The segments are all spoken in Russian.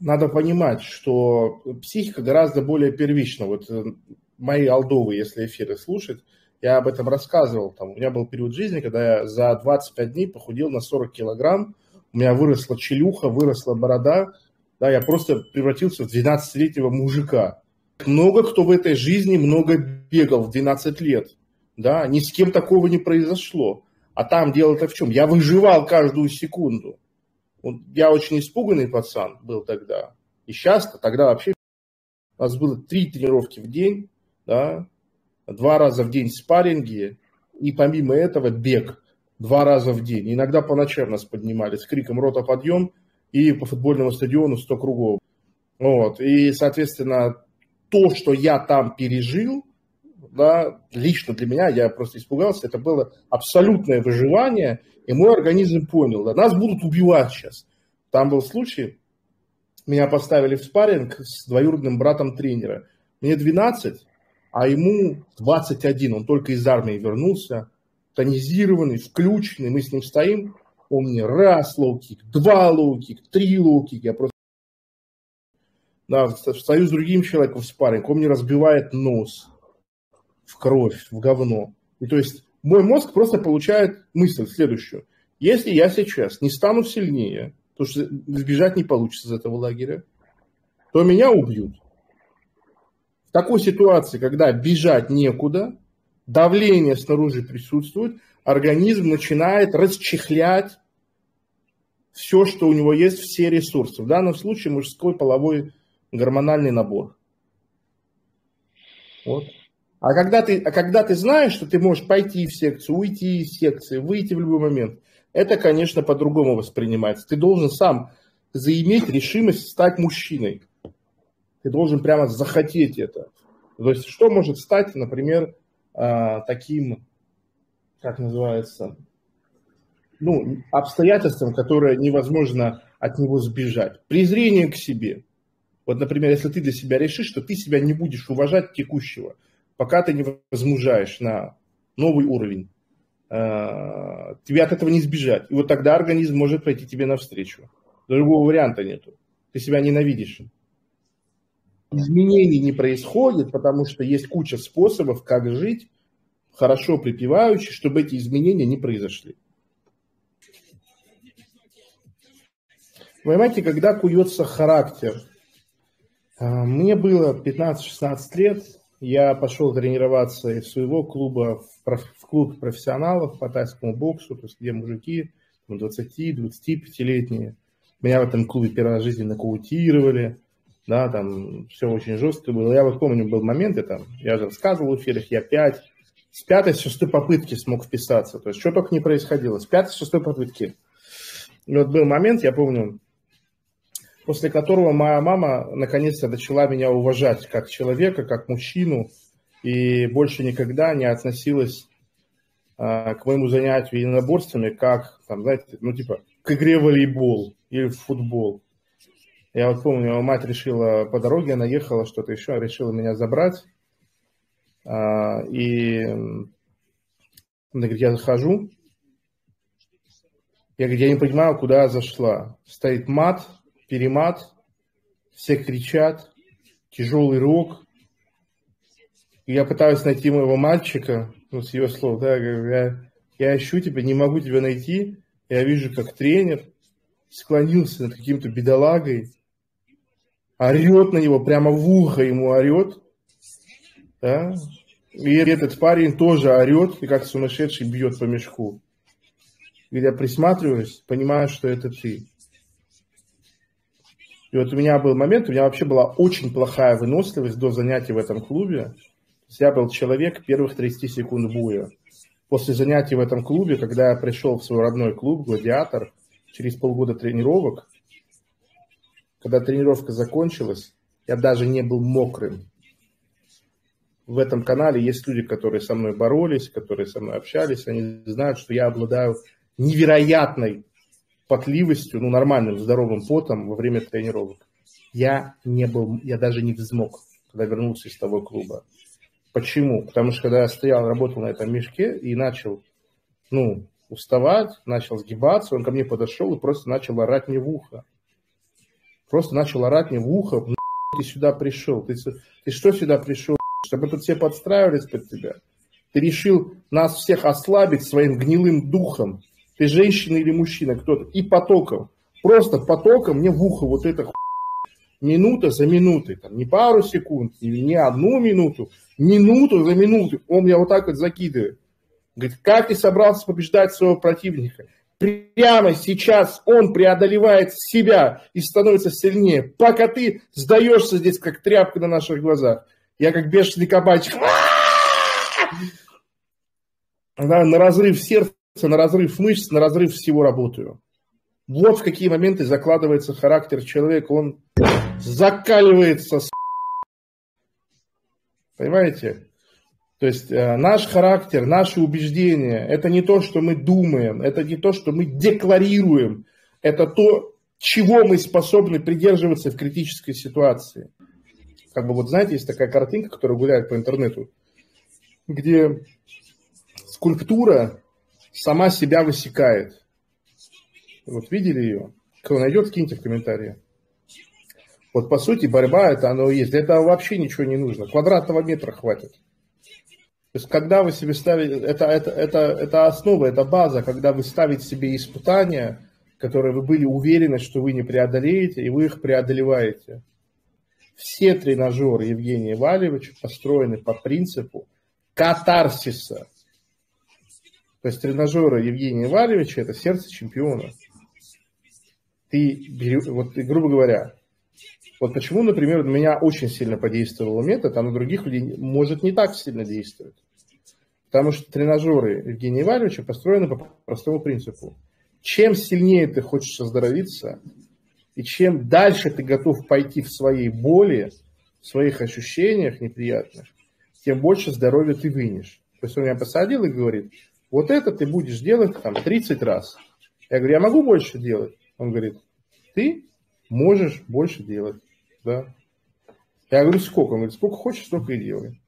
надо понимать, что психика гораздо более первична. Вот э, мои алдовы, если эфиры слушать, я об этом рассказывал. Там, у меня был период жизни, когда я за 25 дней похудел на 40 килограмм, у меня выросла челюха, выросла борода, да, я просто превратился в 12-летнего мужика. Много кто в этой жизни много бегал в 12 лет, да, ни с кем такого не произошло. А там дело-то в чем? Я выживал каждую секунду. Я очень испуганный пацан был тогда. И сейчас, тогда вообще у нас было три тренировки в день, да, два раза в день спарринги, и помимо этого бег два раза в день. Иногда по ночам нас поднимали с криком «Рота, подъем!» и по футбольному стадиону 100 кругов. Вот. И, соответственно, то, что я там пережил, да, лично для меня, я просто испугался, это было абсолютное выживание, и мой организм понял, да, нас будут убивать сейчас. Там был случай, меня поставили в спарринг с двоюродным братом тренера. Мне 12, а ему 21, он только из армии вернулся, тонизированный, включенный, мы с ним стоим, он мне раз лоу-кик, два лоу-кик, три лоу-кик, я просто да, стою с другим человеком в спарринг, он мне разбивает нос в кровь, в говно. И то есть мой мозг просто получает мысль следующую. Если я сейчас не стану сильнее, потому что сбежать не получится из этого лагеря, то меня убьют. В такой ситуации, когда бежать некуда, давление снаружи присутствует, организм начинает расчехлять все, что у него есть, все ресурсы. В данном случае мужской половой гормональный набор. Вот. А когда, ты, а когда ты знаешь, что ты можешь пойти в секцию, уйти из секции, выйти в любой момент, это, конечно, по-другому воспринимается. Ты должен сам заиметь решимость стать мужчиной. Ты должен прямо захотеть это. То есть, что может стать, например, а, таким, как называется, ну, обстоятельством, которое невозможно от него сбежать. Презрение к себе. Вот, например, если ты для себя решишь, что ты себя не будешь уважать текущего, пока ты не возмужаешь на новый уровень, а, тебе от этого не сбежать. И вот тогда организм может пойти тебе навстречу. Другого варианта нету. Ты себя ненавидишь изменений не происходит, потому что есть куча способов, как жить хорошо припеваючи, чтобы эти изменения не произошли. Понимаете, когда куется характер? А, мне было 15-16 лет, я пошел тренироваться из своего клуба в, в клуб профессионалов по тайскому боксу, то есть где мужики 20-25-летние. Меня в этом клубе первый раз в жизни нокаутировали, да, там все очень жестко было. Я вот помню, был момент, это, я же рассказывал в эфирах, я пять, с пятой, с шестой попытки смог вписаться. То есть, что только не происходило. С пятой, с шестой попытки. И вот был момент, я помню, после которого моя мама наконец-то начала меня уважать как человека, как мужчину, и больше никогда не относилась а, к моему занятию единоборствами как, там, знаете, ну, типа, к игре в волейбол или в футбол. Я вот помню, мать решила по дороге, она ехала, что-то еще, решила меня забрать. А, и она говорит, я захожу. Я говорю, я не понимаю, куда я зашла. Стоит мат, перемат, все кричат, тяжелый рок. Я пытаюсь найти моего мальчика, ну, с ее слов, да, я говорю, я, я ищу тебя, не могу тебя найти. Я вижу, как тренер склонился над каким-то бедолагой, орет на него, прямо в ухо ему орет, да? и этот парень тоже орет и как сумасшедший бьет по мешку. И я присматриваюсь, понимаю, что это ты. И вот у меня был момент, у меня вообще была очень плохая выносливость до занятий в этом клубе. Я был человек первых 30 секунд буя. После занятий в этом клубе, когда я пришел в свой родной клуб, «Гладиатор», через полгода тренировок, когда тренировка закончилась, я даже не был мокрым. В этом канале есть люди, которые со мной боролись, которые со мной общались, они знают, что я обладаю невероятной потливостью, ну, нормальным, здоровым потом во время тренировок. Я не был, я даже не взмок, когда вернулся из того клуба. Почему? Потому что когда я стоял, работал на этом мешке и начал, ну, уставать, начал сгибаться, он ко мне подошел и просто начал орать мне в ухо. просто начал орать мне в ухо, ты сюда пришел, ты, ты что сюда пришел, чтобы тут все подстраивались под тебя? Ты решил нас всех ослабить своим гнилым духом. Ты женщина или мужчина, кто-то. И потоком. Просто потоком мне в ухо вот это минута за минутой. Там, не пару секунд, не, не одну минуту, минуту за минуту. Он меня вот так вот закидывает. Говорит, как ты собрался побеждать своего противника? Прямо сейчас он преодолевает себя и становится сильнее, пока ты сдаешься здесь, как тряпка на наших глазах. Я как бешеный кабачик. На разрыв сердца, на разрыв мышц, на разрыв всего работаю. Вот в какие моменты закладывается характер человека. Он закаливается. Понимаете? То есть э, наш характер, наши убеждения, это не то, что мы думаем, это не то, что мы декларируем, это то, чего мы способны придерживаться в критической ситуации. Как бы вот знаете, есть такая картинка, которая гуляет по интернету, где скульптура сама себя высекает. Вот видели ее? Кто найдет, скиньте в комментарии. Вот по сути борьба это оно и есть. Для этого вообще ничего не нужно. Квадратного метра хватит. То есть, когда вы себе ставите, это, это, это, это основа, это база, когда вы ставите себе испытания, которые вы были уверены, что вы не преодолеете, и вы их преодолеваете. Все тренажеры Евгения Валевича построены по принципу катарсиса. То есть тренажеры Евгения Валевича – это сердце чемпиона. Ты, вот, грубо говоря, вот почему, например, на меня очень сильно подействовал метод, а на других людей может не так сильно действовать. Потому что тренажеры Евгения Ивановича построены по простому принципу. Чем сильнее ты хочешь оздоровиться, и чем дальше ты готов пойти в своей боли, в своих ощущениях неприятных, тем больше здоровья ты вынешь. То есть он меня посадил и говорит, вот это ты будешь делать там 30 раз. Я говорю, я могу больше делать? Он говорит, ты можешь больше делать. Да? Я говорю, сколько? Он говорит, сколько хочешь, столько и делай.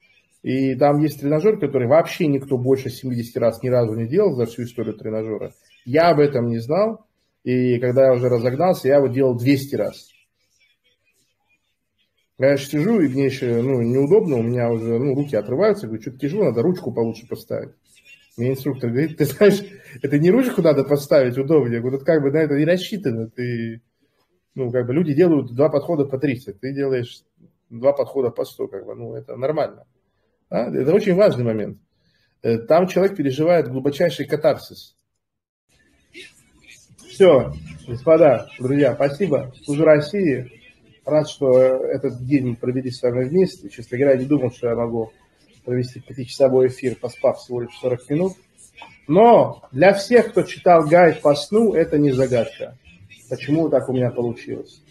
И там есть тренажер, который вообще никто больше 70 раз ни разу не делал за всю историю тренажера. Я об этом не знал. И когда я уже разогнался, я его делал 200 раз. Я же сижу, и мне еще ну, неудобно, у меня уже ну, руки отрываются, говорю, что-то тяжело, надо ручку получше поставить. Мне инструктор говорит, ты знаешь, это не ручку надо поставить удобнее, это как бы на это не рассчитано, ты, ну, как бы люди делают два подхода по 30, ты делаешь два подхода по 100, как бы, ну, это нормально. Да? Это очень важный момент. Э, там человек переживает глубочайший катарсис. Все, господа, друзья, спасибо. Служу России. Рад, что этот день провели с вами вместе. Честно говоря, не думал, что я могу провести пятичасовой эфир, поспав всего лишь 40 минут. Но для всех, кто читал гайд по сну, это не загадка. Почему так у меня получилось?